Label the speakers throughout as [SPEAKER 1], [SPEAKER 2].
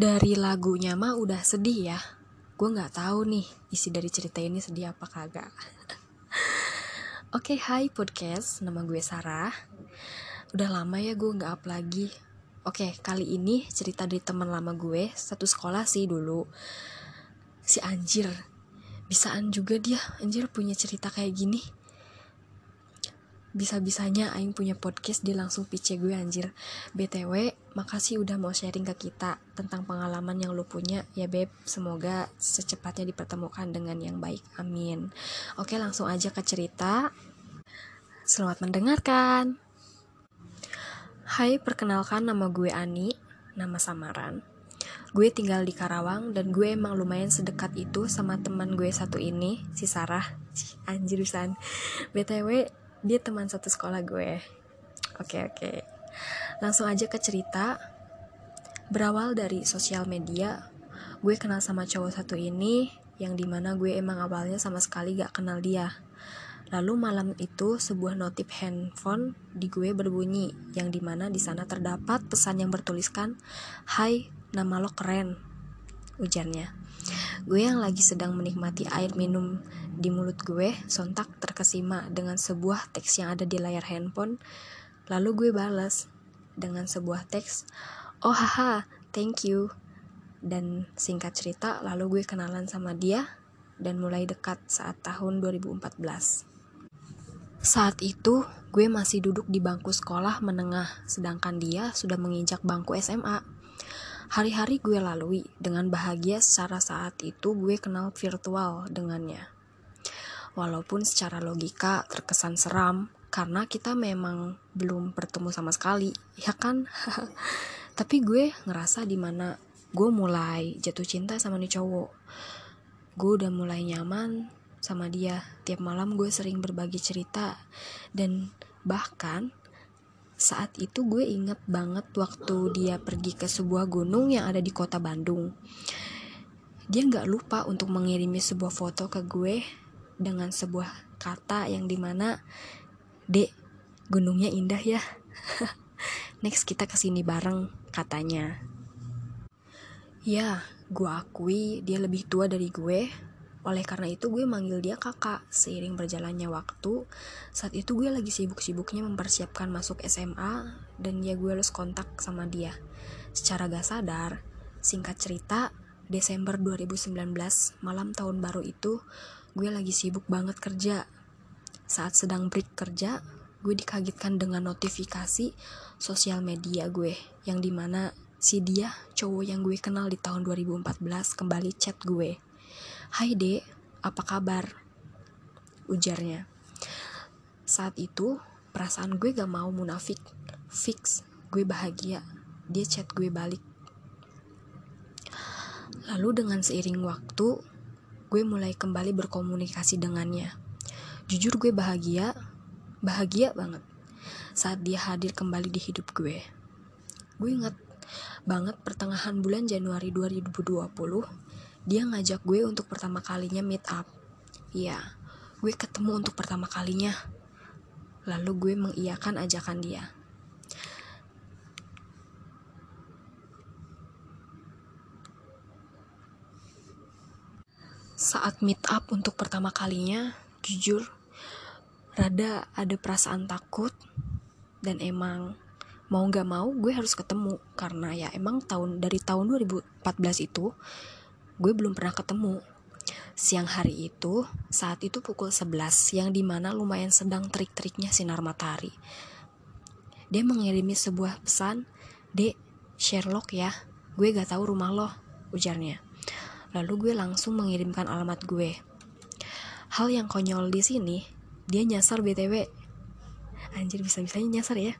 [SPEAKER 1] Dari lagunya mah udah sedih ya. Gue nggak tahu nih isi dari cerita ini sedih apa kagak. Oke, okay, hai podcast. Nama gue Sarah. Udah lama ya gue nggak up lagi. Oke, okay, kali ini cerita dari teman lama gue, satu sekolah sih dulu. Si anjir. Bisaan juga dia, anjir punya cerita kayak gini bisa-bisanya Aing punya podcast dia langsung pice gue anjir BTW makasih udah mau sharing ke kita tentang pengalaman yang lu punya ya beb. Semoga secepatnya dipertemukan dengan yang baik. Amin. Oke langsung aja ke cerita. Selamat mendengarkan. Hai perkenalkan nama gue Ani nama samaran. Gue tinggal di Karawang dan gue emang lumayan sedekat itu sama teman gue satu ini si Sarah. Anjir san btw dia teman satu sekolah gue. Oke oke langsung aja ke cerita. Berawal dari sosial media gue kenal sama cowok satu ini yang di mana gue emang awalnya sama sekali gak kenal dia. Lalu malam itu sebuah notif handphone di gue berbunyi yang di mana di sana terdapat pesan yang bertuliskan Hai nama lo keren ujarnya. Gue yang lagi sedang menikmati air minum di mulut gue sontak terkesima dengan sebuah teks yang ada di layar handphone. Lalu gue balas dengan sebuah teks, "Oh haha, thank you." Dan singkat cerita, lalu gue kenalan sama dia dan mulai dekat saat tahun 2014. Saat itu, gue masih duduk di bangku sekolah menengah, sedangkan dia sudah menginjak bangku SMA. Hari-hari gue lalui dengan bahagia secara saat itu gue kenal virtual dengannya walaupun secara logika terkesan seram karena kita memang belum bertemu sama sekali ya kan? Tapi gue ngerasa di mana gue mulai jatuh cinta sama nih cowok. Gue udah mulai nyaman sama dia. Tiap malam gue sering berbagi cerita. Dan bahkan saat itu gue inget banget waktu dia pergi ke sebuah gunung yang ada di kota Bandung. Dia nggak lupa untuk mengirimi sebuah foto ke gue dengan sebuah kata yang di mana dek gunungnya indah ya. Next kita ke sini bareng katanya. Ya gue akui dia lebih tua dari gue. Oleh karena itu gue manggil dia kakak. Seiring berjalannya waktu saat itu gue lagi sibuk-sibuknya mempersiapkan masuk SMA dan ya gue harus kontak sama dia. Secara gak sadar singkat cerita Desember 2019 malam tahun baru itu gue lagi sibuk banget kerja. Saat sedang break kerja, gue dikagetkan dengan notifikasi sosial media gue yang di mana si dia cowok yang gue kenal di tahun 2014 kembali chat gue. Hai dek, apa kabar? Ujarnya. Saat itu, perasaan gue gak mau munafik. Fix, gue bahagia. Dia chat gue balik. Lalu dengan seiring waktu, gue mulai kembali berkomunikasi dengannya. Jujur gue bahagia, bahagia banget saat dia hadir kembali di hidup gue. Gue inget banget pertengahan bulan Januari 2020, dia ngajak gue untuk pertama kalinya meet up. Iya, gue ketemu untuk pertama kalinya. Lalu gue mengiyakan ajakan dia. saat meet up untuk pertama kalinya, jujur, rada ada perasaan takut dan emang mau gak mau gue harus ketemu. Karena ya emang tahun dari tahun 2014 itu gue belum pernah ketemu. Siang hari itu saat itu pukul 11 yang di mana lumayan sedang terik-teriknya sinar matahari. Dia mengirimi sebuah pesan dek Sherlock ya gue gak tahu rumah lo ujarnya. Lalu gue langsung mengirimkan alamat gue. Hal yang konyol di sini, dia nyasar BTW. Anjir bisa-bisanya nyasar ya.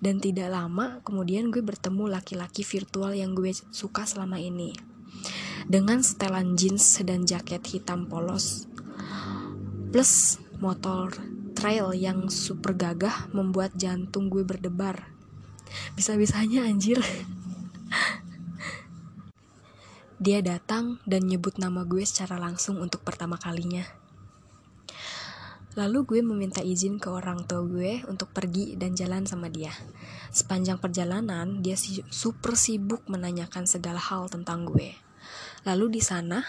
[SPEAKER 1] Dan tidak lama kemudian gue bertemu laki-laki virtual yang gue suka selama ini. Dengan setelan jeans dan jaket hitam polos. Plus motor trail yang super gagah membuat jantung gue berdebar. Bisa-bisanya anjir. Dia datang dan nyebut nama gue secara langsung untuk pertama kalinya. Lalu gue meminta izin ke orang tua gue untuk pergi dan jalan sama dia. Sepanjang perjalanan, dia super sibuk menanyakan segala hal tentang gue. Lalu di sana,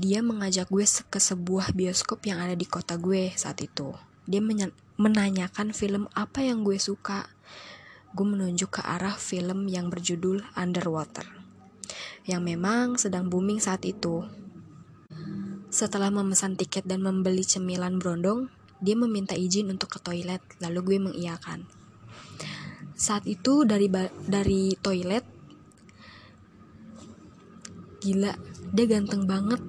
[SPEAKER 1] dia mengajak gue ke sebuah bioskop yang ada di kota gue saat itu. Dia menanyakan film apa yang gue suka. Gue menunjuk ke arah film yang berjudul Underwater, yang memang sedang booming saat itu. Setelah memesan tiket dan membeli cemilan brondong, dia meminta izin untuk ke toilet, lalu gue mengiyakan. Saat itu dari dari toilet, gila, dia ganteng banget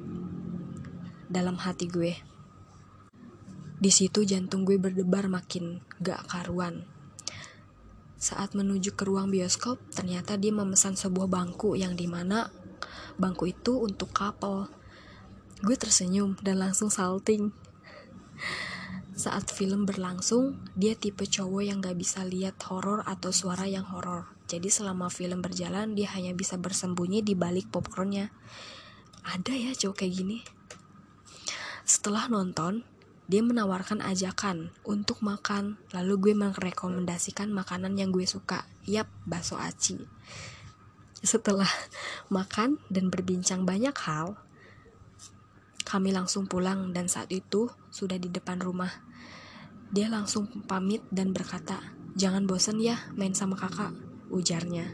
[SPEAKER 1] dalam hati gue. Di situ jantung gue berdebar makin gak karuan. Saat menuju ke ruang bioskop, ternyata dia memesan sebuah bangku yang di mana bangku itu untuk couple Gue tersenyum dan langsung salting. Saat film berlangsung, dia tipe cowok yang gak bisa lihat horor atau suara yang horor. Jadi selama film berjalan, dia hanya bisa bersembunyi di balik popcornnya. Ada ya cowok kayak gini? Setelah nonton, dia menawarkan ajakan untuk makan. Lalu gue merekomendasikan makanan yang gue suka. Yap, bakso aci. Setelah makan dan berbincang banyak hal, kami langsung pulang dan saat itu sudah di depan rumah. Dia langsung pamit dan berkata, "Jangan bosan ya main sama kakak," ujarnya.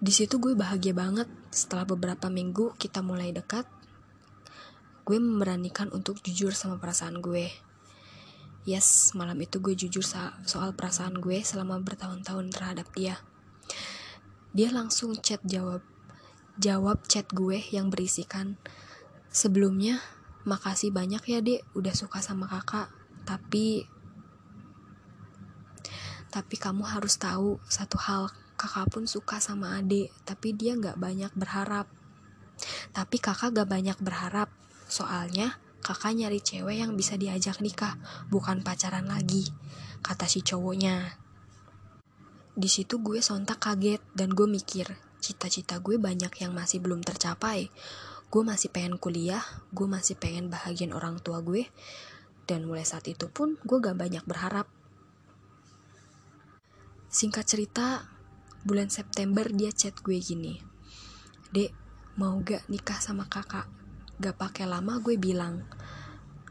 [SPEAKER 1] Di situ gue bahagia banget. Setelah beberapa minggu kita mulai dekat, gue memberanikan untuk jujur sama perasaan gue. Yes, malam itu gue jujur soal perasaan gue selama bertahun-tahun terhadap dia. Dia langsung chat jawab jawab chat gue yang berisikan sebelumnya makasih banyak ya dek udah suka sama kakak tapi tapi kamu harus tahu satu hal kakak pun suka sama adik tapi dia nggak banyak berharap. Tapi kakak gak banyak berharap soalnya kakak nyari cewek yang bisa diajak nikah bukan pacaran lagi kata si cowoknya. Di situ gue sontak kaget dan gue mikir cita-cita gue banyak yang masih belum tercapai. Gue masih pengen kuliah, gue masih pengen bahagian orang tua gue, dan mulai saat itu pun gue gak banyak berharap. Singkat cerita, bulan September dia chat gue gini, Dek, mau gak nikah sama kakak? Gak pakai lama gue bilang,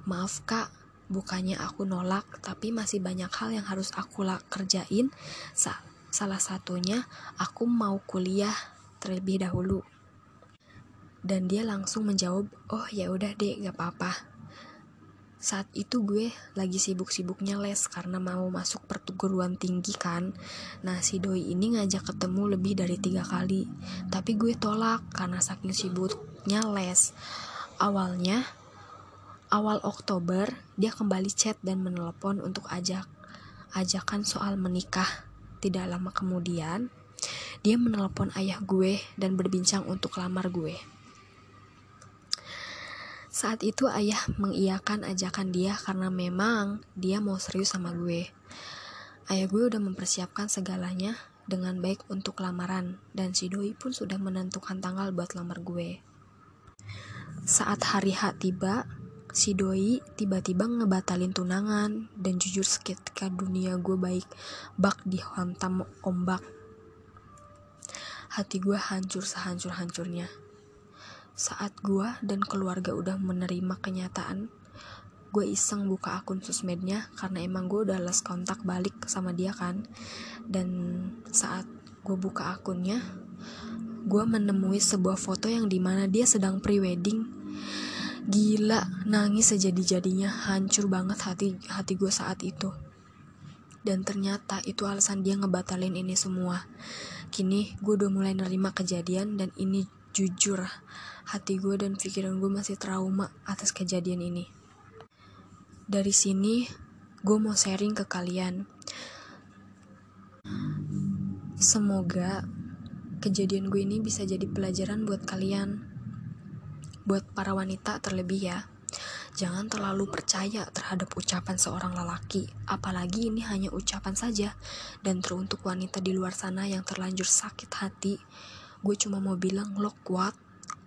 [SPEAKER 1] maaf kak, bukannya aku nolak, tapi masih banyak hal yang harus aku kerjain saat Salah satunya aku mau kuliah terlebih dahulu. Dan dia langsung menjawab, "Oh, ya udah deh, gak apa-apa." Saat itu gue lagi sibuk-sibuknya les karena mau masuk perguruan tinggi kan. Nah si doi ini ngajak ketemu lebih dari tiga kali. Tapi gue tolak karena saking sibuknya les. Awalnya, awal Oktober dia kembali chat dan menelepon untuk ajak ajakan soal menikah. Tidak lama kemudian, dia menelpon ayah gue dan berbincang untuk lamar gue. Saat itu ayah mengiyakan ajakan dia karena memang dia mau serius sama gue. Ayah gue udah mempersiapkan segalanya dengan baik untuk lamaran dan si doi pun sudah menentukan tanggal buat lamar gue. Saat hari H tiba, si doi tiba-tiba ngebatalin tunangan. Dan jujur seketika dunia gue baik bak dihantam ombak. Hati gue hancur sehancur-hancurnya. Saat gue dan keluarga udah menerima kenyataan gue iseng buka akun sosmednya karena emang gue udah les kontak balik sama dia kan. Dan saat gue buka akunnya gue menemui sebuah foto yang di mana dia sedang prewedding gila nangis sejadi-jadinya hancur banget hati hati gue saat itu. Dan ternyata itu alasan dia ngebatalin ini semua. Kini gue udah mulai nerima kejadian dan ini jujur hati gue dan pikiran gue masih trauma atas kejadian ini. Dari sini gue mau sharing ke kalian. Semoga kejadian gue ini bisa jadi pelajaran buat kalian Buat para wanita terlebih ya, jangan terlalu percaya terhadap ucapan seorang lelaki, apalagi ini hanya ucapan saja. Dan teruntuk wanita di luar sana yang terlanjur sakit hati, gue cuma mau bilang lo kuat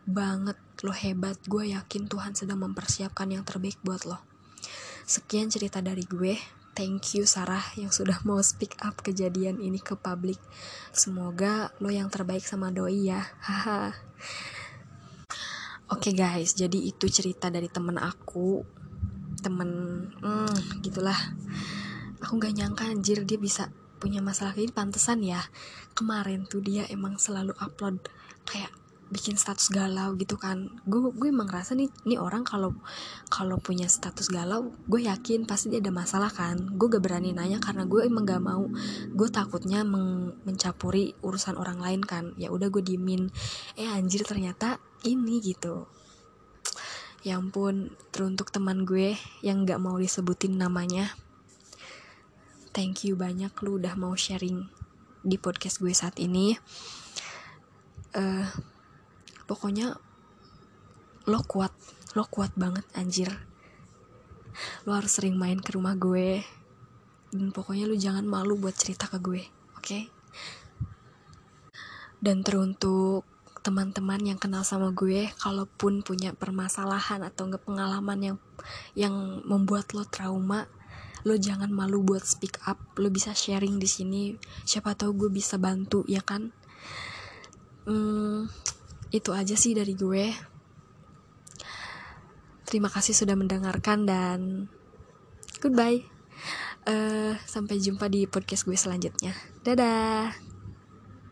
[SPEAKER 1] banget, lo hebat. Gue yakin Tuhan sedang mempersiapkan yang terbaik buat lo. Sekian cerita dari gue. Thank you Sarah yang sudah mau speak up kejadian ini ke publik. Semoga lo yang terbaik sama doi ya. Haha Oke okay guys, jadi itu cerita dari temen aku, temen, hmm, gitulah. Aku gak nyangka anjir dia bisa punya masalah kayak ini pantesan ya. Kemarin tuh dia emang selalu upload kayak bikin status galau gitu kan. Gue gue emang ngerasa nih nih orang kalau kalau punya status galau gue yakin pasti dia ada masalah kan. Gue gak berani nanya karena gue emang gak mau. Gue takutnya meng, mencapuri urusan orang lain kan. Ya udah gue diemin. Eh anjir ternyata ini gitu. Ya ampun teruntuk teman gue yang gak mau disebutin namanya. Thank you banyak lu udah mau sharing di podcast gue saat ini. Uh, pokoknya lo kuat lo kuat banget anjir. Lo harus sering main ke rumah gue. Dan pokoknya lo jangan malu buat cerita ke gue oke? Okay? dan teruntuk teman-teman yang kenal sama gue kalaupun punya permasalahan atau nggak pengalaman yang yang membuat lo trauma lo jangan malu buat speak up. Lo bisa sharing di sini. Siapa tahu gue bisa bantu ya kan? Hmm, itu aja sih dari gue. Terima kasih sudah mendengarkan dan goodbye. Uh, sampai jumpa di podcast gue selanjutnya. Dadah